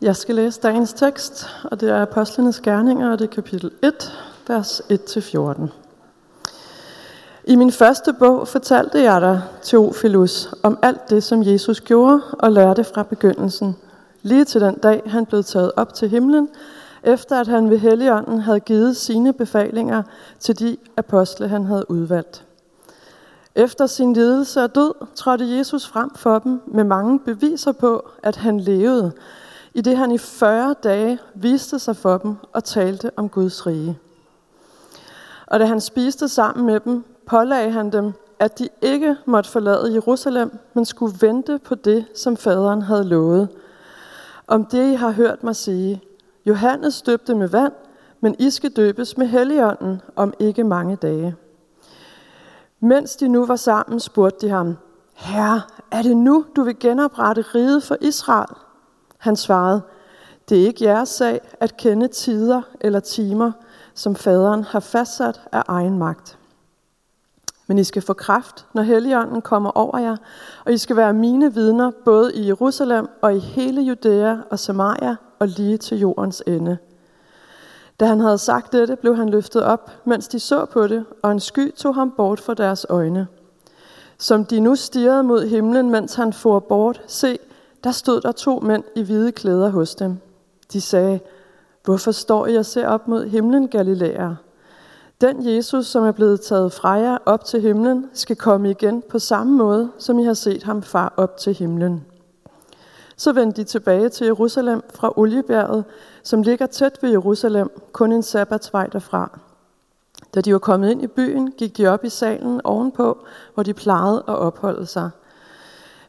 Jeg skal læse dagens tekst, og det er Apostlenes Gerninger, og det er kapitel 1, vers 1-14. I min første bog fortalte jeg dig, Teofilus, om alt det, som Jesus gjorde og lærte fra begyndelsen, lige til den dag, han blev taget op til himlen, efter at han ved Helligånden havde givet sine befalinger til de apostle, han havde udvalgt. Efter sin lidelse og død trådte Jesus frem for dem med mange beviser på, at han levede, i det han i 40 dage viste sig for dem og talte om Guds rige. Og da han spiste sammen med dem, pålagde han dem, at de ikke måtte forlade Jerusalem, men skulle vente på det, som faderen havde lovet. Om det I har hørt mig sige, Johannes døbte med vand, men I skal døbes med helligånden om ikke mange dage. Mens de nu var sammen, spurgte de ham, Herre, er det nu, du vil genoprette riget for Israel? Han svarede, det er ikke jeres sag at kende tider eller timer, som faderen har fastsat af egen magt. Men I skal få kraft, når Helligånden kommer over jer, og I skal være mine vidner både i Jerusalem og i hele Judæa og Samaria og lige til jordens ende. Da han havde sagt dette, blev han løftet op, mens de så på det, og en sky tog ham bort fra deres øjne. Som de nu stirrede mod himlen, mens han for bort, se, der stod der to mænd i hvide klæder hos dem. De sagde, hvorfor står I og ser op mod himlen, Galilæer? Den Jesus, som er blevet taget fra jer op til himlen, skal komme igen på samme måde, som I har set ham far op til himlen. Så vendte de tilbage til Jerusalem fra Oliebjerget, som ligger tæt ved Jerusalem, kun en sabbatsvej derfra. Da de var kommet ind i byen, gik de op i salen ovenpå, hvor de plejede at opholde sig.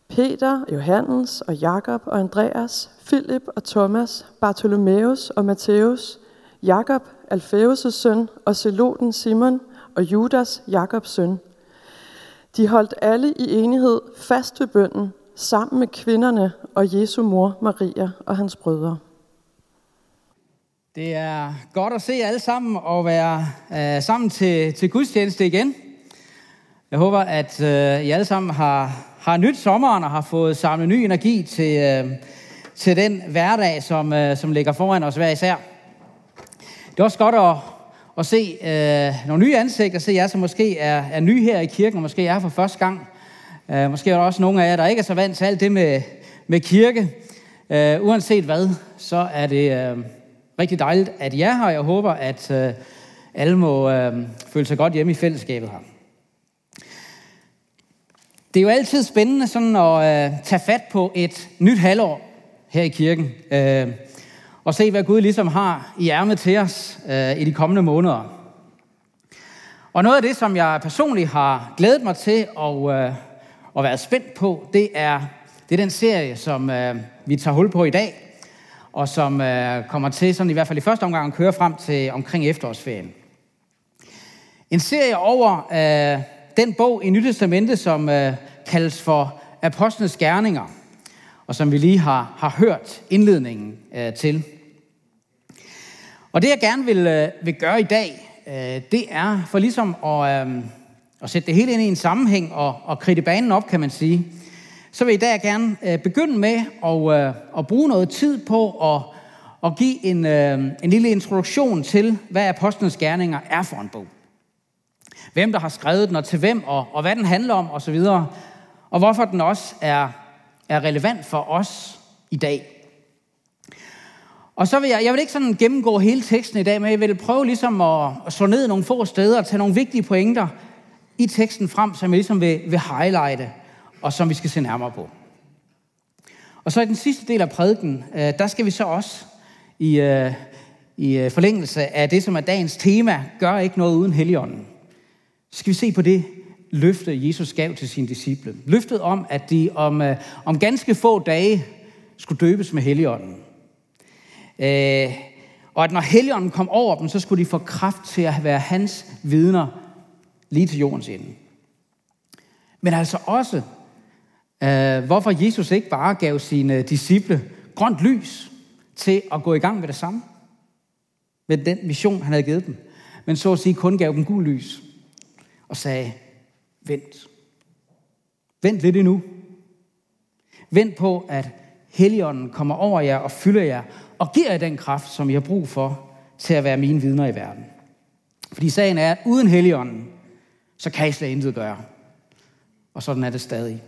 Peter, Johannes og Jakob og Andreas, Philip og Thomas, Bartholomeus og Matthæus, Jakob, Alfæus' søn, og Zeloten Simon og Judas, Jakobs søn. De holdt alle i enighed fast ved bønden, sammen med kvinderne og Jesu mor Maria og hans brødre. Det er godt at se alle sammen og være øh, sammen til, til gudstjeneste igen. Jeg håber, at øh, I alle sammen har, har nyt sommeren og har fået samlet ny energi til, øh, til den hverdag, som, øh, som ligger foran os hver især. Det er også godt at, at se øh, nogle nye ansigter, se jer, som måske er, er nye her i kirken, og måske er her for første gang. Øh, måske er der også nogle af jer, der ikke er så vant til alt det med, med kirke. Øh, uanset hvad, så er det øh, rigtig dejligt, at jeg er her. Jeg håber, at øh, alle må øh, føle sig godt hjemme i fællesskabet her. Det er jo altid spændende sådan at øh, tage fat på et nyt halvår her i kirken. Øh, og se, hvad Gud ligesom har i ærmet til os øh, i de kommende måneder. Og noget af det, som jeg personligt har glædet mig til og, øh, og været spændt på, det er, det er den serie, som øh, vi tager hul på i dag, og som øh, kommer til, sådan i hvert fald i første omgang, at køre frem til omkring efterårsferien. En serie over øh, den bog i Nyt Testamente, som øh, kaldes for Apostlenes Gerninger, og som vi lige har, har hørt indledningen øh, til. Og det, jeg gerne vil, øh, vil gøre i dag, øh, det er for ligesom at, øh, at sætte det hele ind i en sammenhæng og, og kridte banen op, kan man sige. Så vil jeg i dag gerne øh, begynde med at, øh, at bruge noget tid på at, at give en, øh, en lille introduktion til, hvad Apostlenes Gerninger er for en bog hvem der har skrevet den, og til hvem, og, og hvad den handler om, osv. Og, og hvorfor den også er, er relevant for os i dag. Og så vil jeg, jeg vil ikke sådan gennemgå hele teksten i dag, men jeg vil prøve ligesom at, at slå ned nogle få steder og tage nogle vigtige pointer i teksten frem, som jeg ligesom vil, vil highlighte, og som vi skal se nærmere på. Og så i den sidste del af prædiken, øh, der skal vi så også i, øh, i øh, forlængelse af det, som er dagens tema, gør ikke noget uden Helligånden så skal vi se på det løfte, Jesus gav til sine disciple. Løftet om, at de om, øh, om ganske få dage skulle døbes med Helligånden. Øh, og at når Helligånden kom over dem, så skulle de få kraft til at være hans vidner lige til jordens ende. Men altså også, øh, hvorfor Jesus ikke bare gav sine disciple grønt lys til at gå i gang med det samme. Med den mission, han havde givet dem. Men så at sige kun gav dem gul lys og sagde, vent. Vent lidt endnu. Vent på, at Helligånden kommer over jer og fylder jer, og giver jer den kraft, som I har brug for til at være mine vidner i verden. Fordi sagen er, at uden Helligånden, så kan I slet intet gøre. Og sådan er det stadig.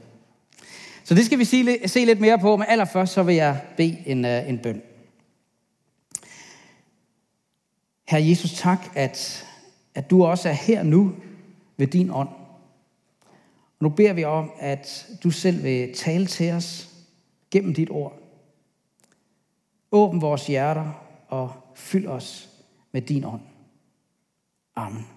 Så det skal vi se, se lidt mere på, men allerførst så vil jeg bede en, øh, en bøn. Herre Jesus, tak, at, at du også er her nu ved din ånd. Og nu beder vi om, at du selv vil tale til os gennem dit ord. Åbn vores hjerter og fyld os med din ånd. Amen.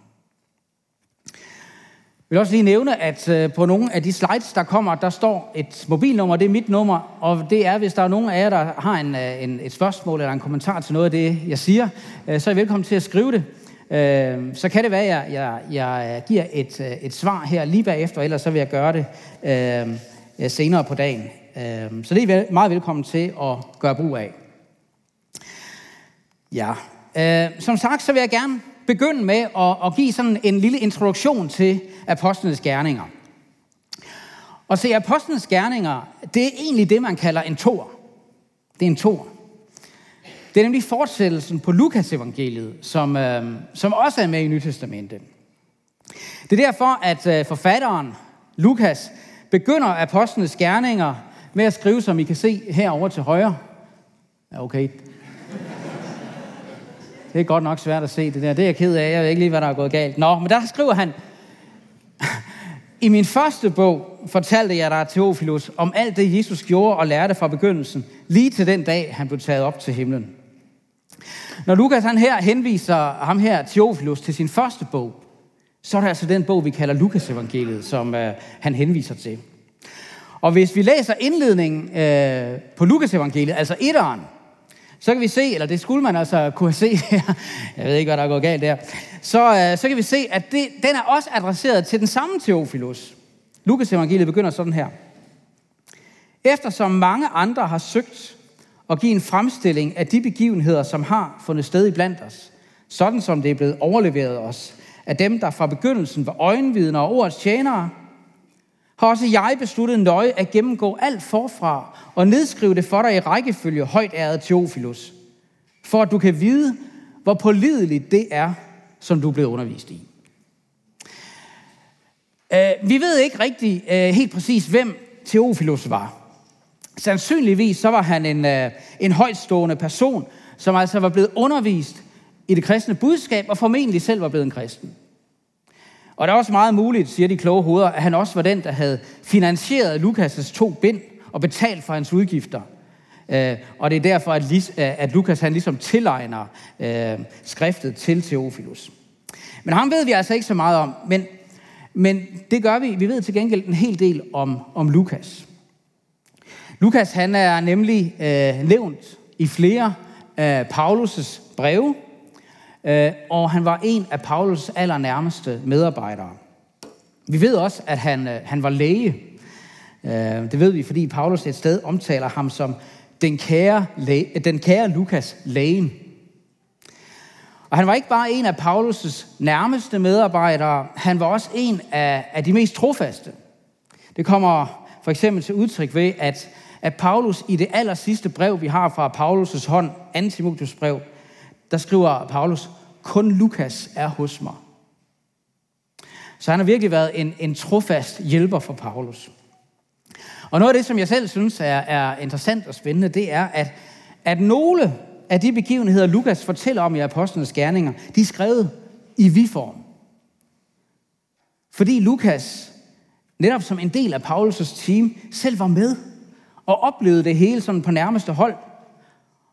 Jeg vil også lige nævne, at øh, på nogle af de slides, der kommer, der står et mobilnummer, det er mit nummer, og det er, hvis der er nogen af jer, der har en, øh, en, et spørgsmål eller en kommentar til noget af det, jeg siger, øh, så er I velkommen til at skrive det øh, Så kan det være, at jeg, jeg, jeg giver et, øh, et svar her lige bagefter, ellers så vil jeg gøre det øhm, øh, senere på dagen. Øhm, så det er I meget velkommen til at gøre brug af. Ja, øh, som sagt, så vil jeg gerne begynde med at, at give sådan en lille introduktion til apostlenes gerninger. Og se, apostlenes gerninger, det er egentlig det, man kalder en tor. Det er en tor. Det er nemlig fortsættelsen på Lukas evangeliet, som, øh, som også er med i Nytestamentet. Det er derfor, at øh, forfatteren, Lukas, begynder apostlenes gerninger med at skrive, som I kan se herover til højre. Ja, okay, det er godt nok svært at se det der. Det er jeg ked af. Jeg ved ikke lige, hvad der er gået galt. Nå, men der skriver han, i min første bog fortalte jeg dig, Teofilus, om alt det, Jesus gjorde og lærte fra begyndelsen, lige til den dag, han blev taget op til himlen. Når Lukas han her henviser ham her, Theophilus, til sin første bog, så er det altså den bog, vi kalder Lukas evangeliet, som øh, han henviser til. Og hvis vi læser indledningen øh, på Lukas evangeliet, altså etteren, så kan vi se, eller det skulle man altså kunne se her, jeg ved ikke, hvad der er gået galt der, så, øh, så kan vi se, at det, den er også adresseret til den samme Theophilus. Lukas evangeliet begynder sådan her. Eftersom mange andre har søgt og give en fremstilling af de begivenheder, som har fundet sted i blandt os, sådan som det er blevet overleveret os af dem, der fra begyndelsen var øjenvidner og ordets tjenere, har også jeg besluttet nøje at gennemgå alt forfra og nedskrive det for dig i rækkefølge, højt æret Teofilus, for at du kan vide, hvor pålideligt det er, som du er blevet undervist i. Øh, vi ved ikke rigtig øh, helt præcis, hvem Teofilus var. Sandsynligvis så var han en, uh, en højtstående person, som altså var blevet undervist i det kristne budskab, og formentlig selv var blevet en kristen. Og det er også meget muligt, siger de kloge hoveder, at han også var den, der havde finansieret Lukas' to bind og betalt for hans udgifter. Øh, og det er derfor, at, øh, at Lukas han ligesom tilegner øh, skriftet til Teofilus. Men ham ved vi altså ikke så meget om, men, men det gør vi. Vi ved til gengæld en hel del om, om Lukas. Lukas han er nemlig øh, nævnt i flere af Paulus' breve, Øh, og han var en af Paulus allernærmeste medarbejdere. Vi ved også, at han, øh, han var læge. Øh, det ved vi, fordi Paulus et sted omtaler ham som den kære, læge, den kære Lukas lægen. Og han var ikke bare en af Paulus' nærmeste medarbejdere, han var også en af, af de mest trofaste. Det kommer for eksempel til udtryk ved, at, at Paulus i det aller sidste brev, vi har fra Paulus' hånd, 2. Timotius brev, der skriver Paulus, kun Lukas er hos mig. Så han har virkelig været en, en trofast hjælper for Paulus. Og noget af det, som jeg selv synes er, er interessant og spændende, det er, at, at nogle af de begivenheder, Lukas fortæller om i Apostlenes Gerninger, de er skrevet i vi-form. Fordi Lukas, netop som en del af Paulus' team, selv var med og oplevede det hele sådan på nærmeste hold,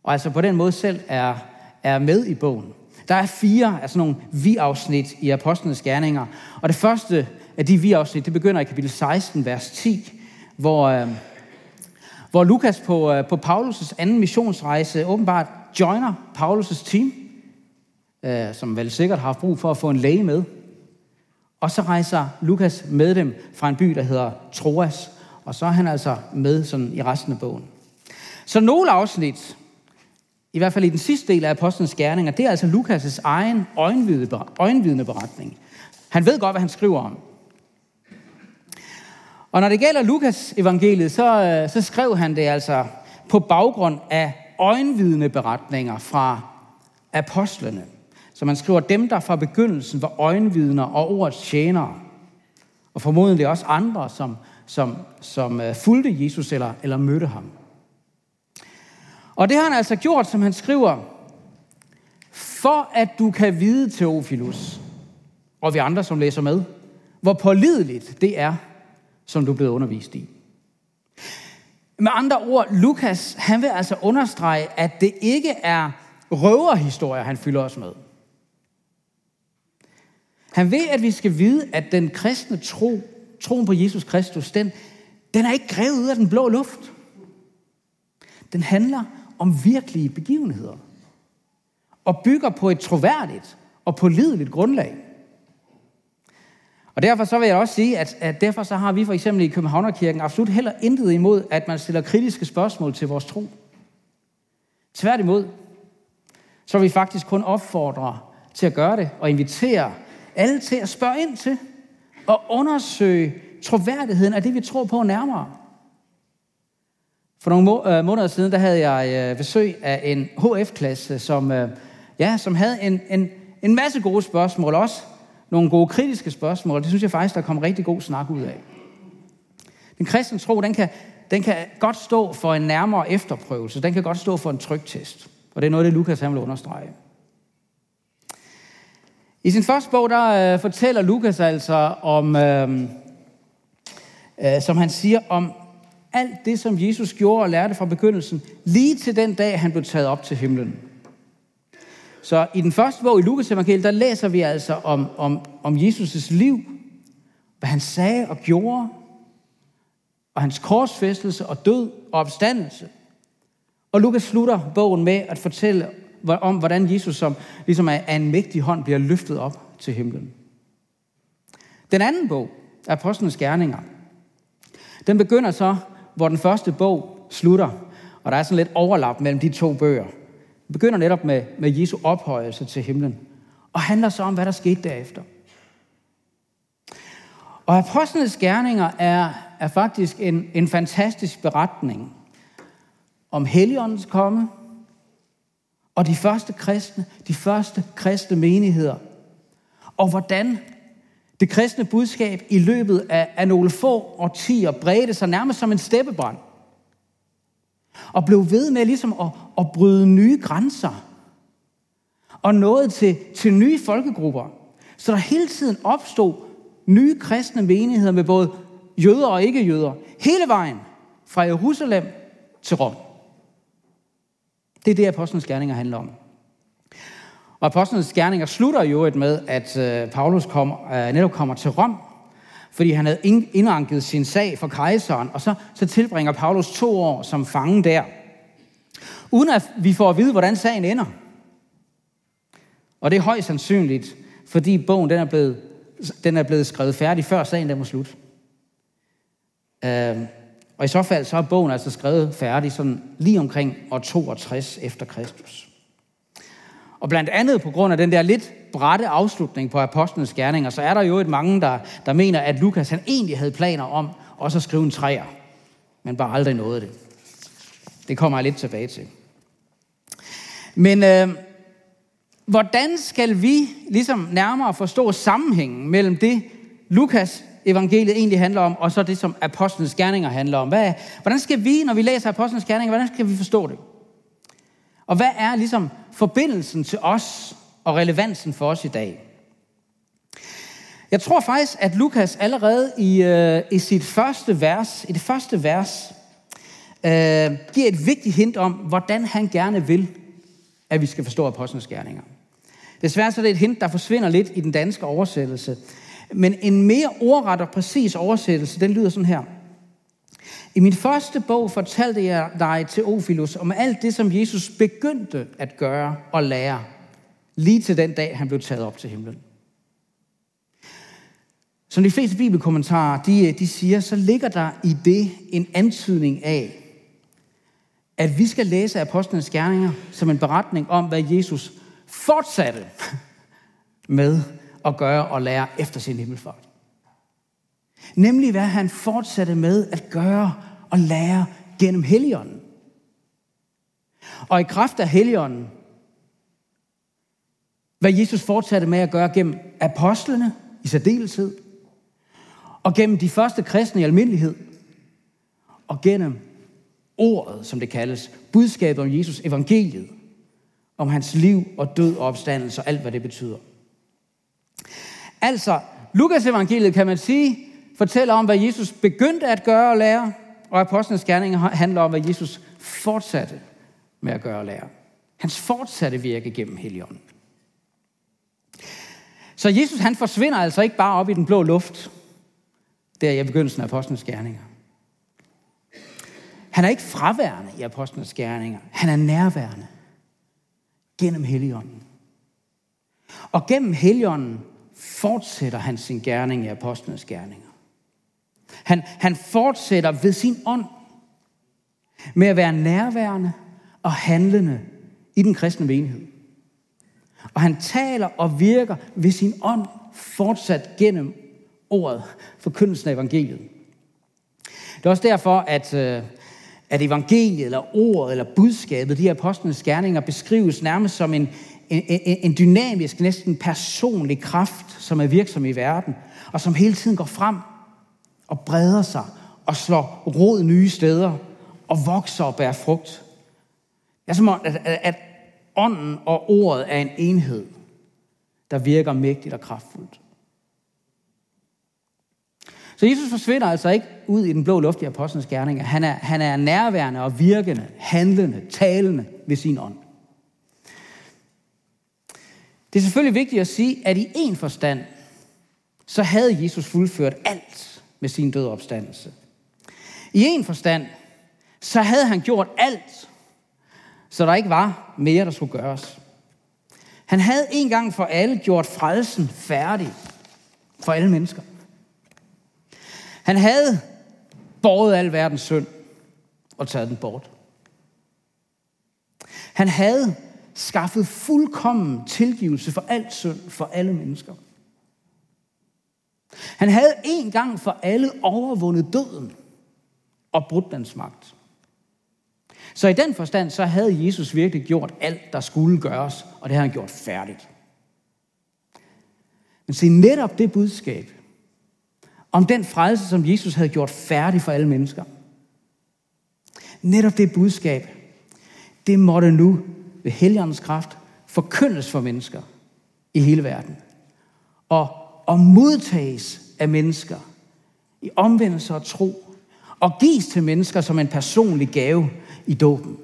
og altså på den måde selv er, er med i bogen. Der er fire af sådan nogle vi-afsnit i Apostlenes Gerninger. Og det første af de vi-afsnit, det begynder i kapitel 16, vers 10, hvor, øh, hvor Lukas på, øh, på Paulus' anden missionsrejse åbenbart joiner Paulus' team, øh, som vel sikkert har brug for at få en læge med. Og så rejser Lukas med dem fra en by, der hedder Troas. Og så er han altså med sådan i resten af bogen. Så nogle afsnit, i hvert fald i den sidste del af Apostlenes Gerninger, det er altså Lukas' egen øjenvidende beretning. Han ved godt, hvad han skriver om. Og når det gælder Lukas evangeliet, så, øh, så skrev han det altså på baggrund af øjenvidende beretninger fra apostlene. Så man skriver dem, der fra begyndelsen var øjenvidner og ordets tjenere. Og formodentlig også andre, som, som, som øh, fulgte Jesus eller, eller mødte ham. Og det har han altså gjort, som han skriver, for at du kan vide, Teofilus, og vi andre, som læser med, hvor pålideligt det er, som du er blevet undervist i. Med andre ord, Lukas, han vil altså understrege, at det ikke er røverhistorier, han fylder os med. Han vil, at vi skal vide, at den kristne tro, troen på Jesus Kristus, den, den er ikke grevet ud af den blå luft. Den handler om virkelige begivenheder. Og bygger på et troværdigt og pålideligt grundlag. Og derfor så vil jeg også sige, at, at derfor så har vi for eksempel i Københavnerkirken absolut heller intet imod, at man stiller kritiske spørgsmål til vores tro. Tværtimod, så vil vi faktisk kun opfordre til at gøre det og invitere alle til at spørge ind til og undersøge troværdigheden af det, vi tror på nærmere. For nogle øh, måneder siden, der havde jeg øh, besøg af en HF-klasse, som, øh, ja, som havde en, en, en masse gode spørgsmål, også nogle gode kritiske spørgsmål. Det synes jeg faktisk, der kom rigtig god snak ud af. Den kristne tro, den kan, den kan godt stå for en nærmere efterprøvelse. Den kan godt stå for en tryktest. Og det er noget, det Lukas han vil understrege. I sin første bog, der øh, fortæller Lukas altså om, øh, øh, som han siger, om alt det, som Jesus gjorde og lærte fra begyndelsen, lige til den dag, han blev taget op til himlen. Så i den første bog i Lukas evangeliet, der læser vi altså om, om, om Jesus' liv, hvad han sagde og gjorde, og hans korsfæstelse og død og opstandelse. Og Lukas slutter bogen med at fortælle om, hvordan Jesus som, ligesom af en mægtig hånd bliver løftet op til himlen. Den anden bog, Apostlenes Gerninger, den begynder så, hvor den første bog slutter. Og der er sådan lidt overlap mellem de to bøger. Den begynder netop med, med Jesu ophøjelse til himlen. Og handler så om, hvad der skete derefter. Og Apostlenes Gerninger er, er faktisk en, en fantastisk beretning om Helligåndens komme, og de første kristne, de første kristne menigheder, og hvordan det kristne budskab i løbet af, af nogle få årtier bredte sig nærmest som en steppebrand. Og blev ved med ligesom at, at bryde nye grænser. Og nåede til, til nye folkegrupper. Så der hele tiden opstod nye kristne menigheder med både jøder og ikke-jøder. Hele vejen fra Jerusalem til Rom. Det er det, apostlenes gerninger handler om. Og apostlenes gerninger slutter jo et med, at øh, Paulus kommer, øh, netop kommer til Rom, fordi han havde indanket sin sag for kejseren, og så, så tilbringer Paulus to år som fange der, uden at vi får at vide, hvordan sagen ender. Og det er højst sandsynligt, fordi bogen den er blevet, den er blevet skrevet færdig, før sagen den var slut. Øh, og i så fald så er bogen altså skrevet færdig sådan lige omkring år 62 efter Kristus. Og blandt andet på grund af den der lidt brætte afslutning på apostlenes gerninger, så er der jo et mange, der, der mener, at Lukas han egentlig havde planer om også at skrive en træer, men bare aldrig nåede det. Det kommer jeg lidt tilbage til. Men øh, hvordan skal vi ligesom nærmere forstå sammenhængen mellem det, Lukas evangeliet egentlig handler om, og så det, som apostlenes gerninger handler om. Hvad, hvordan skal vi, når vi læser apostlenes gerninger, hvordan skal vi forstå det? Og hvad er ligesom forbindelsen til os og relevansen for os i dag? Jeg tror faktisk, at Lukas allerede i, øh, i sit første vers, i det første vers, øh, giver et vigtigt hint om, hvordan han gerne vil, at vi skal forstå apostlenes gerninger. Desværre så er det et hint, der forsvinder lidt i den danske oversættelse. Men en mere ordret og præcis oversættelse, den lyder sådan her. I min første bog fortalte jeg dig til Ofilus om alt det, som Jesus begyndte at gøre og lære, lige til den dag, han blev taget op til himlen. Som de fleste bibelkommentarer, de, de siger, så ligger der i det en antydning af, at vi skal læse apostlenes gerninger som en beretning om, hvad Jesus fortsatte med at gøre og lære efter sin himmelfart. Nemlig hvad han fortsatte med at gøre og lære gennem Helligånden. Og i kraft af Helligånden, hvad Jesus fortsatte med at gøre gennem apostlene i særdeleshed, og gennem de første kristne i almindelighed, og gennem ordet, som det kaldes, budskabet om Jesus, evangeliet, om hans liv og død og opstandelse og alt, hvad det betyder. Altså, Lukas evangeliet kan man sige, fortæller om, hvad Jesus begyndte at gøre og lære, og apostlenes gerninger handler om, hvad Jesus fortsatte med at gøre og lære. Hans fortsatte virke gennem Helligånden. Så Jesus han forsvinder altså ikke bare op i den blå luft, der i begyndelsen af apostlenes gerninger. Han er ikke fraværende i apostlenes gerninger. Han er nærværende gennem Helligånden. Og gennem Helligånden fortsætter han sin gerning i apostlenes gerninger. Han, han fortsætter ved sin ånd med at være nærværende og handlende i den kristne menighed. Og han taler og virker ved sin ånd fortsat gennem ordet, forkyndelsen af evangeliet. Det er også derfor, at, øh, at evangeliet, eller ordet, eller budskabet, de her apostlenes gerninger, beskrives nærmest som en, en, en dynamisk, næsten personlig kraft, som er virksom i verden, og som hele tiden går frem og breder sig og slår rod nye steder og vokser og bærer frugt. Det er som om, at, at, at ånden og ordet er en enhed, der virker mægtigt og kraftfuldt. Så Jesus forsvinder altså ikke ud i den blå luft i apostlenes gerninger. Han er, han er nærværende og virkende, handlende, talende ved sin ånd. Det er selvfølgelig vigtigt at sige, at i en forstand, så havde Jesus fuldført alt med sin døde opstandelse. I en forstand, så havde han gjort alt, så der ikke var mere, der skulle gøres. Han havde en gang for alle gjort frelsen færdig for alle mennesker. Han havde båret al verdens synd og taget den bort. Han havde skaffet fuldkommen tilgivelse for alt synd for alle mennesker. Han havde en gang for alle overvundet døden og brudt dens magt. Så i den forstand, så havde Jesus virkelig gjort alt, der skulle gøres, og det har han gjort færdigt. Men se, netop det budskab, om den frelse, som Jesus havde gjort færdig for alle mennesker. Netop det budskab, det måtte nu ved Helligåndens kraft forkyndes for mennesker i hele verden. Og, og modtages af mennesker i omvendelse og tro. Og gives til mennesker som en personlig gave i dåben.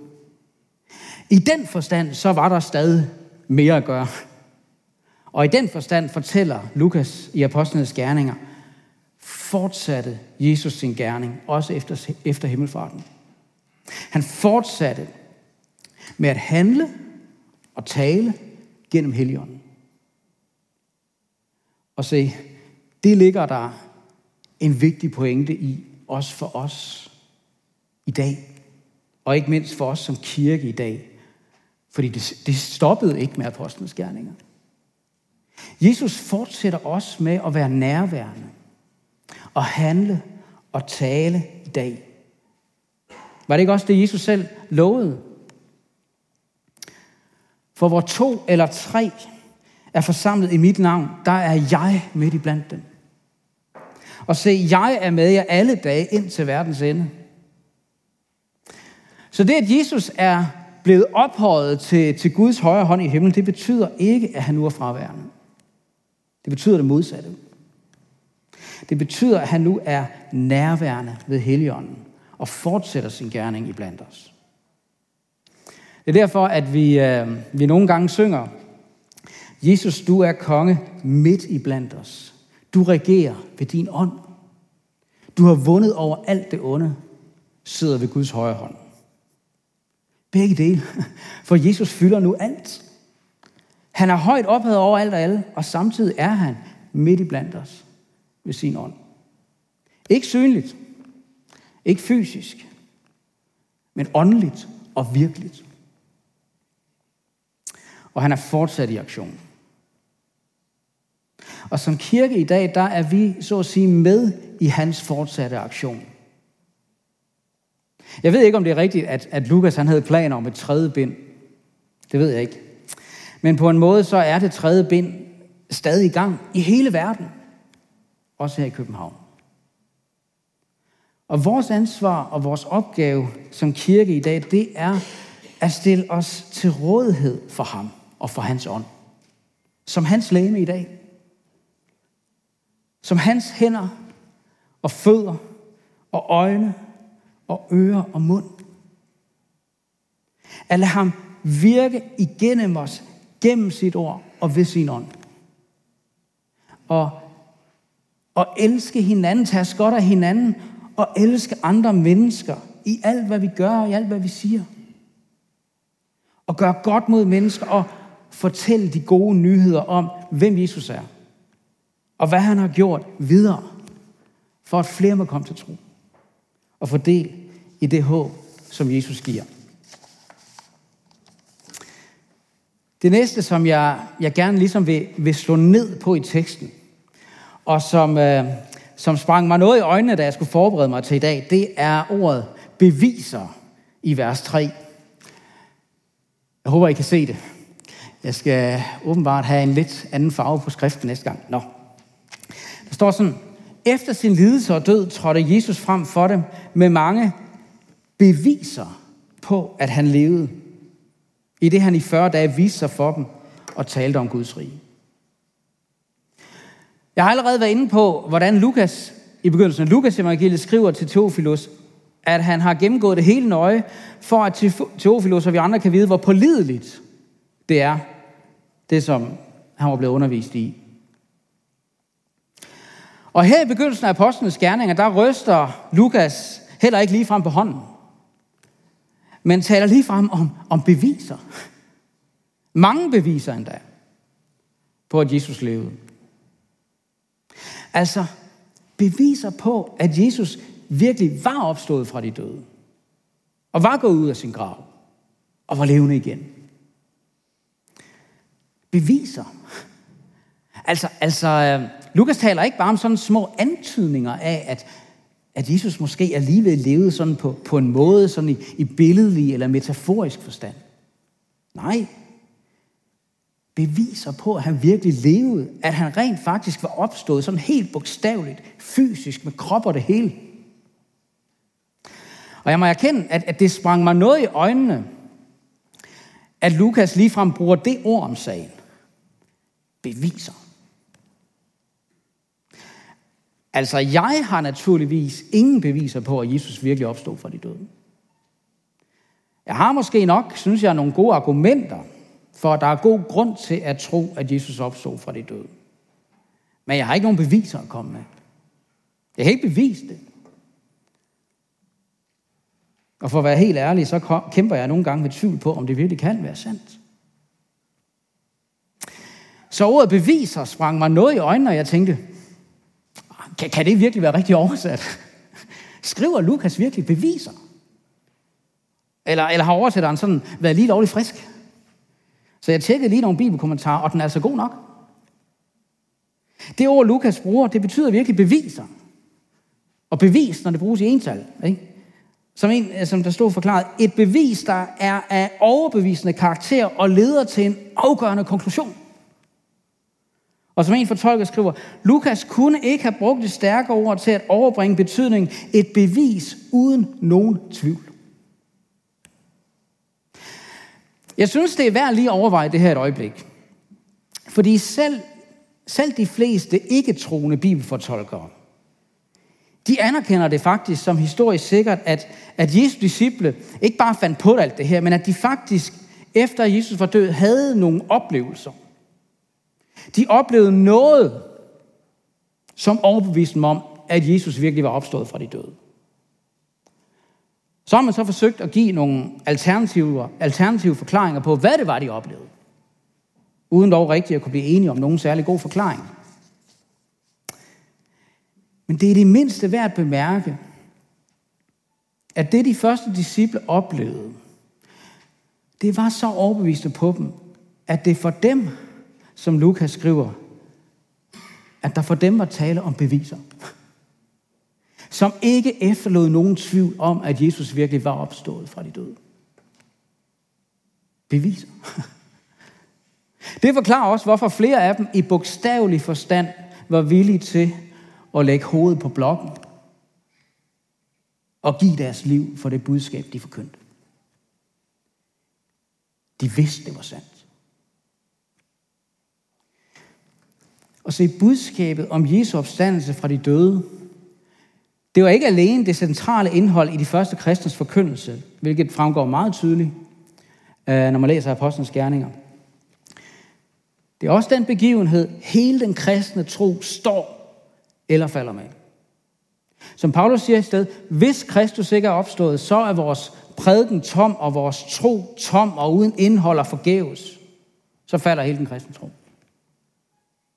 I den forstand, så var der stadig mere at gøre. Og i den forstand fortæller Lukas i Apostlenes Gerninger, fortsatte Jesus sin gerning, også efter, efter himmelfarten. Han fortsatte med at handle og tale gennem Helligånden. Og se, det ligger der en vigtig pointe i, også for os i dag. Og ikke mindst for os som kirke i dag. Fordi det, det stoppede ikke med apostlenes gerninger. Jesus fortsætter også med at være nærværende og handle og tale i dag. Var det ikke også det, Jesus selv lovede? For hvor to eller tre er forsamlet i mit navn, der er jeg midt i blandt dem. Og se, jeg er med jer alle dage ind til verdens ende. Så det, at Jesus er blevet ophøjet til, til Guds højre hånd i himlen, det betyder ikke, at han nu er fraværende. Det betyder det modsatte. Det betyder, at han nu er nærværende ved Helligånden og fortsætter sin gerning i blandt os. Det er derfor, at vi, øh, vi nogle gange synger, Jesus, du er konge midt i blandt os. Du regerer ved din ånd. Du har vundet over alt det onde, sidder ved Guds højre hånd. Begge dele. For Jesus fylder nu alt. Han er højt ophævet over alt og alle, og samtidig er han midt i blandt os ved sin ånd. Ikke synligt, ikke fysisk, men åndeligt og virkeligt. Og han er fortsat i aktion. Og som kirke i dag, der er vi så at sige med i hans fortsatte aktion. Jeg ved ikke, om det er rigtigt, at, at Lukas han havde planer om et tredje bind. Det ved jeg ikke. Men på en måde, så er det tredje bind stadig i gang i hele verden. Også her i København. Og vores ansvar og vores opgave som kirke i dag, det er at stille os til rådighed for ham og for hans ånd. Som hans læme i dag. Som hans hænder og fødder og øjne og ører og mund. At lade ham virke igennem os, gennem sit ord og ved sin ånd. Og, og elske hinanden, tage os godt af hinanden, og elske andre mennesker i alt, hvad vi gør og i alt, hvad vi siger. Og gøre godt mod mennesker og fortælle de gode nyheder om, hvem Jesus er. Og hvad han har gjort videre, for at flere må komme til tro. Og få del i det håb, som Jesus giver. Det næste, som jeg, jeg gerne ligesom vil, vil slå ned på i teksten, og som, øh, som sprang mig noget i øjnene, da jeg skulle forberede mig til i dag, det er ordet beviser i vers 3. Jeg håber, I kan se det. Jeg skal åbenbart have en lidt anden farve på skriften næste gang. Nå. Der står sådan, efter sin lidelse og død trådte Jesus frem for dem med mange beviser på, at han levede. I det han i 40 dage viste sig for dem og talte om Guds rige. Jeg har allerede været inde på, hvordan Lukas i begyndelsen af Lukas evangeliet skriver til Teofilus, at han har gennemgået det hele nøje, for at Teofilus og vi andre kan vide, hvor pålideligt det er, det som han var blevet undervist i. Og her i begyndelsen af apostlenes gerninger, der ryster Lukas heller ikke lige frem på hånden, men taler lige frem om, om beviser. Mange beviser endda på, at Jesus levede. Altså beviser på, at Jesus virkelig var opstået fra de døde. Og var gået ud af sin grav. Og var levende igen. Beviser. Altså, altså øh, Lukas taler ikke bare om sådan små antydninger af, at, at Jesus måske alligevel levede sådan på, på en måde, sådan i, i billedlig eller metaforisk forstand. Nej, beviser på, at han virkelig levede, at han rent faktisk var opstået sådan helt bogstaveligt, fysisk, med krop og det hele. Og jeg må erkende, at, at det sprang mig noget i øjnene, at Lukas ligefrem bruger det ord om sagen. Beviser. Altså, jeg har naturligvis ingen beviser på, at Jesus virkelig opstod fra de døde. Jeg har måske nok, synes jeg, nogle gode argumenter for at der er god grund til at tro, at Jesus opstod fra de døde. Men jeg har ikke nogen beviser at komme med. Jeg har ikke bevist det. Og for at være helt ærlig, så kæmper jeg nogle gange med tvivl på, om det virkelig kan være sandt. Så ordet beviser sprang mig noget i øjnene, og jeg tænkte, kan, kan det virkelig være rigtig oversat? Skriver Lukas virkelig beviser? Eller, eller har oversætteren sådan været lige lovligt frisk? Så jeg tjekkede lige nogle bibelkommentarer, og den er altså god nok. Det ord, Lukas bruger, det betyder virkelig beviser. Og bevis, når det bruges i ental. Ikke? Som, en, øh, som der stod forklaret, et bevis, der er af overbevisende karakter og leder til en afgørende konklusion. Og som en fortolker skriver, Lukas kunne ikke have brugt det stærke ord til at overbringe betydning et bevis uden nogen tvivl. Jeg synes, det er værd lige at overveje det her et øjeblik. Fordi selv, selv de fleste ikke-troende bibelfortolkere, de anerkender det faktisk som historisk sikkert, at, at Jesu disciple ikke bare fandt på alt det her, men at de faktisk, efter Jesus var død, havde nogle oplevelser. De oplevede noget, som overbeviste dem om, at Jesus virkelig var opstået fra de døde. Så har man så forsøgt at give nogle alternative, alternative forklaringer på, hvad det var, de oplevede. Uden dog rigtigt at kunne blive enige om nogen særlig god forklaring. Men det er det mindste værd at bemærke, at det de første disciple oplevede, det var så overbeviste på dem, at det for dem, som Lukas skriver, at der for dem var tale om beviser. som ikke efterlod nogen tvivl om, at Jesus virkelig var opstået fra de døde. Beviser. Det forklarer også, hvorfor flere af dem i bogstavelig forstand var villige til at lægge hovedet på blokken og give deres liv for det budskab, de forkyndte. De vidste, det var sandt. Og se, budskabet om Jesu opstandelse fra de døde, det var ikke alene det centrale indhold i de første kristens forkyndelse, hvilket fremgår meget tydeligt, øh, når man læser Apostlenes Gerninger. Det er også den begivenhed, hele den kristne tro står eller falder med. Som Paulus siger i sted, hvis Kristus ikke er opstået, så er vores prædiken tom, og vores tro tom og uden indhold og forgæves. Så falder hele den kristne tro.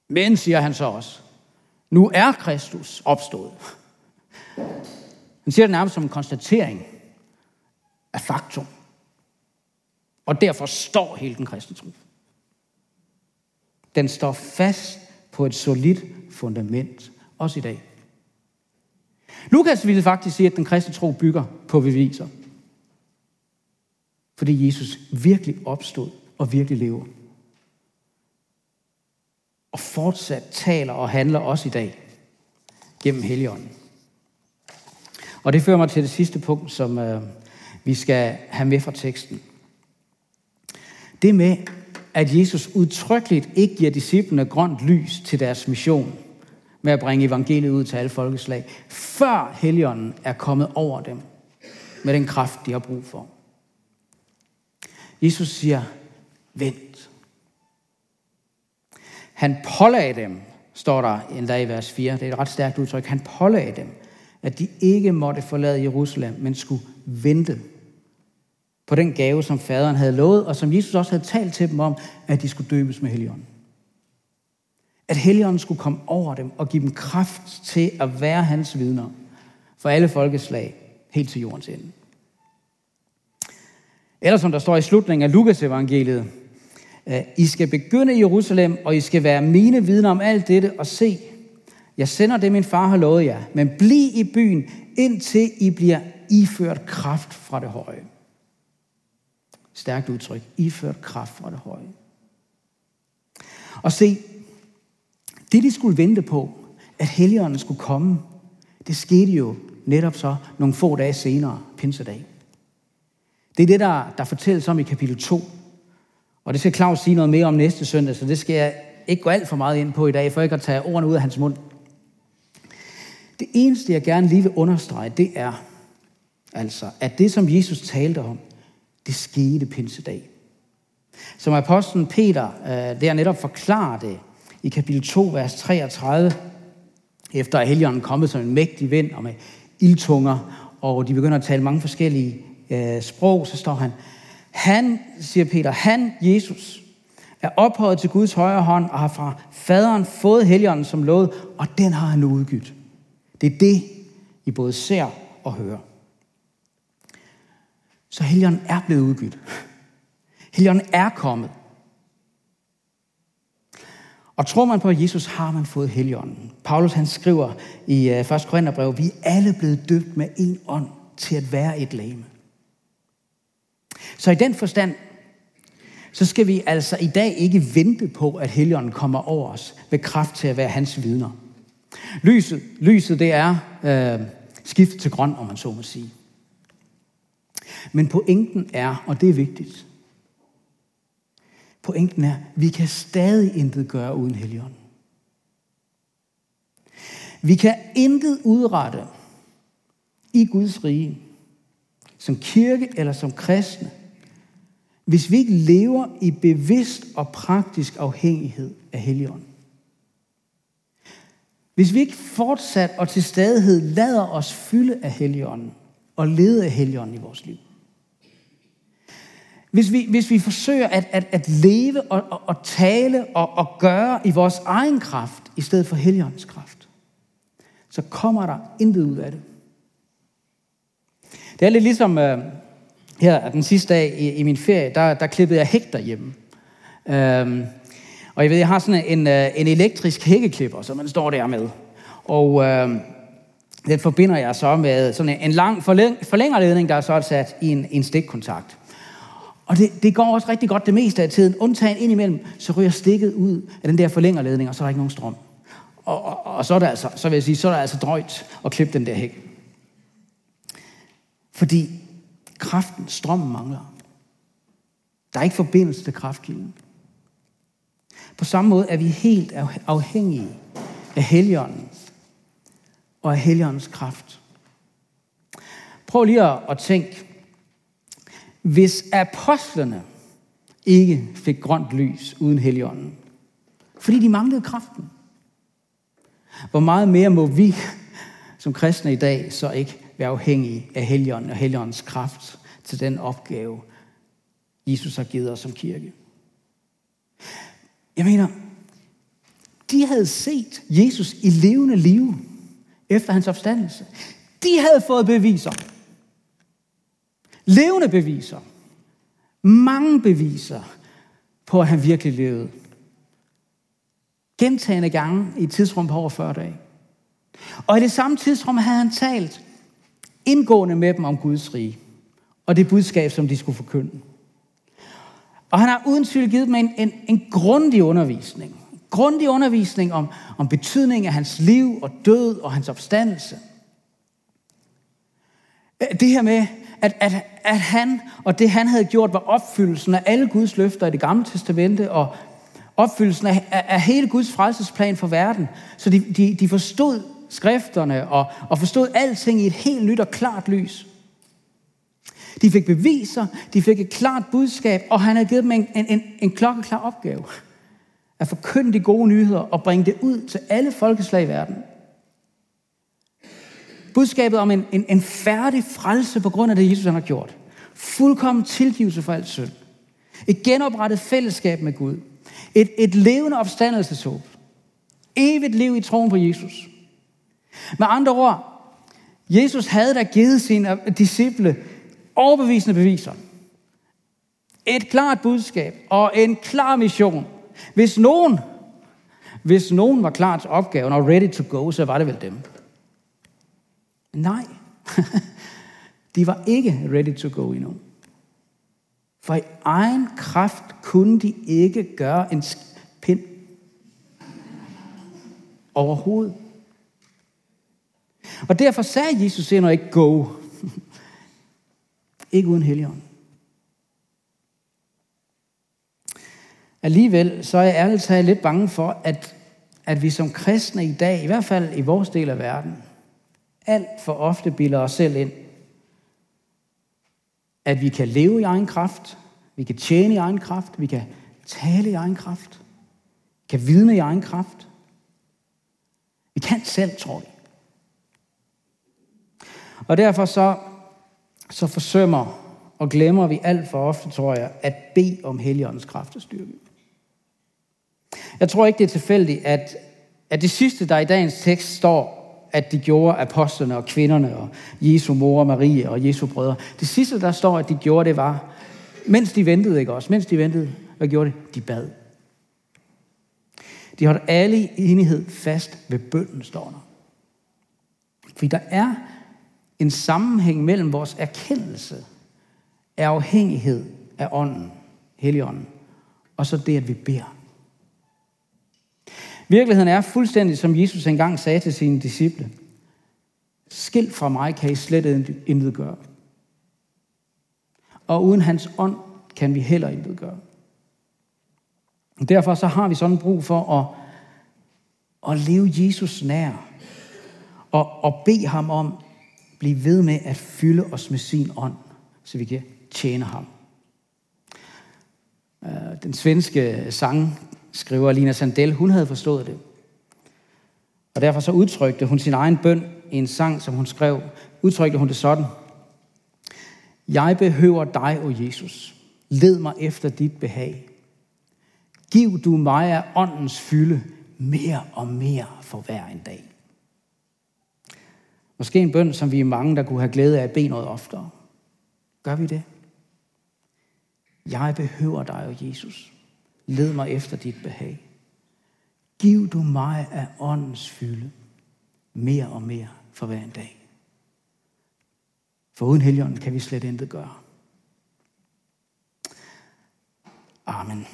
Men, siger han så også, nu er Kristus opstået. Han siger det nærmest som en konstatering af faktum. Og derfor står hele den kristne tro. Den står fast på et solidt fundament, også i dag. Lukas ville faktisk sige, at den kristne tro bygger på beviser. Fordi Jesus virkelig opstod og virkelig lever. Og fortsat taler og handler også i dag gennem Helligånden. Og det fører mig til det sidste punkt, som øh, vi skal have med fra teksten. Det med, at Jesus udtrykkeligt ikke giver disciplene grønt lys til deres mission med at bringe evangeliet ud til alle folkeslag, før Helligånden er kommet over dem med den kraft, de har brug for. Jesus siger, vent. Han pålagde dem, står der endda i vers 4, det er et ret stærkt udtryk, han pålagde dem, at de ikke måtte forlade Jerusalem, men skulle vente på den gave, som faderen havde lovet, og som Jesus også havde talt til dem om, at de skulle døbes med Helligånden. At Helligånden skulle komme over dem og give dem kraft til at være hans vidner for alle folkeslag, helt til jordens ende. Eller som der står i slutningen af Lukas evangeliet, Øh, I skal begynde i Jerusalem, og I skal være mine vidner om alt dette, og se, jeg sender det, min far har lovet jer, men bliv i byen, indtil I bliver iført kraft fra det høje. Stærkt udtryk. Iført kraft fra det høje. Og se, det de skulle vente på, at helligånden skulle komme, det skete jo netop så nogle få dage senere, pinsedag. Det er det, der, der fortælles om i kapitel 2. Og det skal Claus sige noget mere om næste søndag, så det skal jeg ikke gå alt for meget ind på i dag, for ikke at tage ordene ud af hans mund. Det eneste, jeg gerne lige vil understrege, det er altså, at det, som Jesus talte om, det skete pinsedag. Som apostlen Peter, øh, der netop forklarer det i kapitel 2, vers 33, efter at helgenen kommet som en mægtig vind og med ildtunger, og de begynder at tale mange forskellige øh, sprog, så står han, han, siger Peter, han, Jesus, er ophøjet til Guds højre hånd og har fra faderen fået helligånden som lovet, og den har han udgivet. Det er det, I både ser og hører. Så helligånden er blevet udgivet. Helligånden er kommet. Og tror man på Jesus, har man fået heligånden. Paulus han skriver i øh, 1. Korintherbrev, vi er alle blevet døbt med en ånd til at være et lame. Så i den forstand, så skal vi altså i dag ikke vente på, at Helligånden kommer over os ved kraft til at være hans vidner. Lyset, lyset det er øh, skiftet til grøn, om man så må sige. Men pointen er, og det er vigtigt, pointen er, vi kan stadig intet gøre uden Helligånden. Vi kan intet udrette i Guds rige, som kirke eller som kristne, hvis vi ikke lever i bevidst og praktisk afhængighed af Helligånden. Hvis vi ikke fortsat og til stadighed lader os fylde af Helligånden og lede af Helligånden i vores liv. Hvis vi, hvis vi forsøger at, at, at leve og, og, og tale og, og gøre i vores egen kraft, i stedet for Helligåndens kraft, så kommer der intet ud af det. Det er lidt ligesom øh, her den sidste dag i, i min ferie, der, der klippede jeg hæk derhjemme. Øhm, og jeg ved, jeg har sådan en, øh, en elektrisk hækkeklipper, som man står der med. Og øhm, den forbinder jeg så med sådan en lang forlæng, forlængerledning, der er så sat i en, en stikkontakt. Og det, det går også rigtig godt det meste af tiden. Undtagen indimellem, så ryger stikket ud af den der forlængerledning, og så er der ikke nogen strøm. Og, og, og så er der altså, så vil jeg sige, så er der altså drøjt at klippe den der hæk. Fordi kraften, strømmen mangler. Der er ikke forbindelse til kraftkilden. På samme måde er vi helt afhængige af Helligånden og af Helligåndens kraft. Prøv lige at, tænke, hvis apostlene ikke fik grønt lys uden Helligånden, fordi de manglede kraften, hvor meget mere må vi som kristne i dag så ikke være afhængige af Helligånden og Helligåndens kraft til den opgave, Jesus har givet os som kirke. Jeg mener, de havde set Jesus i levende liv efter hans opstandelse. De havde fået beviser. Levende beviser. Mange beviser på, at han virkelig levede. Gentagende gange i et tidsrum på over 40 dage. Og i det samme tidsrum havde han talt indgående med dem om Guds rige. Og det budskab, som de skulle forkynde. Og han har uden tvivl givet dem en, en, en grundig undervisning. En grundig undervisning om, om betydningen af hans liv og død og hans opstandelse. Det her med, at, at, at han og det, han havde gjort, var opfyldelsen af alle Guds løfter i det gamle testamente, og opfyldelsen af, af, af hele Guds frelsesplan for verden. Så de, de, de forstod skrifterne og, og forstod alting i et helt nyt og klart lys. De fik beviser, de fik et klart budskab, og han havde givet dem en, en, en klokkeklar opgave. At forkynde de gode nyheder og bringe det ud til alle folkeslag i verden. Budskabet om en, en, en færdig frelse på grund af det, Jesus han har gjort. Fuldkommen tilgivelse for alt synd. Et genoprettet fællesskab med Gud. Et, et levende opstandelseshåb. Evigt liv i troen på Jesus. Med andre ord, Jesus havde da givet sine disciple overbevisende beviser. Et klart budskab og en klar mission. Hvis nogen, hvis nogen var klar til opgaven og ready to go, så var det vel dem. Nej, de var ikke ready to go endnu. For i egen kraft kunne de ikke gøre en pind overhovedet. Og derfor sagde Jesus endnu ikke go. ikke uden helligånd. Alligevel så er jeg ærligt talt lidt bange for, at, at vi som kristne i dag, i hvert fald i vores del af verden, alt for ofte bilder os selv ind, at vi kan leve i egen kraft, vi kan tjene i egen kraft, vi kan tale i egen kraft, kan vidne i egen kraft. Vi kan selv, tror jeg. Og derfor så, så forsømmer og glemmer vi alt for ofte, tror jeg, at bede om Helligåndens kraft og styrke. Jeg tror ikke, det er tilfældigt, at, at det sidste, der i dagens tekst står, at de gjorde apostlene og kvinderne og Jesu mor Marie og Jesu brødre. Det sidste, der står, at de gjorde, det var, mens de ventede, ikke også? Mens de ventede, hvad gjorde de? De bad. De holdt alle i enighed fast ved bønden, står der. Fordi der er en sammenhæng mellem vores erkendelse af afhængighed af ånden, Helligånden, og så det, at vi beder. Virkeligheden er fuldstændig, som Jesus engang sagde til sine disciple. Skilt fra mig kan I slet intet gøre. Og uden hans ånd kan vi heller intet gøre. Derfor så har vi sådan brug for at, at leve Jesus nær. Og, og bede ham om blive ved med at fylde os med sin ånd, så vi kan tjene ham. Øh, den svenske sangskriver Lina Sandel, hun havde forstået det. Og derfor så udtrykte hun sin egen bøn i en sang, som hun skrev. Udtrykte hun det sådan. Jeg behøver dig, o Jesus. Led mig efter dit behag. Giv du mig af åndens fylde mere og mere for hver en dag. Måske en bøn, som vi er mange, der kunne have glæde af at bede noget oftere. Gør vi det? Jeg behøver dig, og Jesus. Led mig efter dit behag. Giv du mig af åndens fylde mere og mere for hver en dag. For uden Helligånden kan vi slet intet gøre. Amen.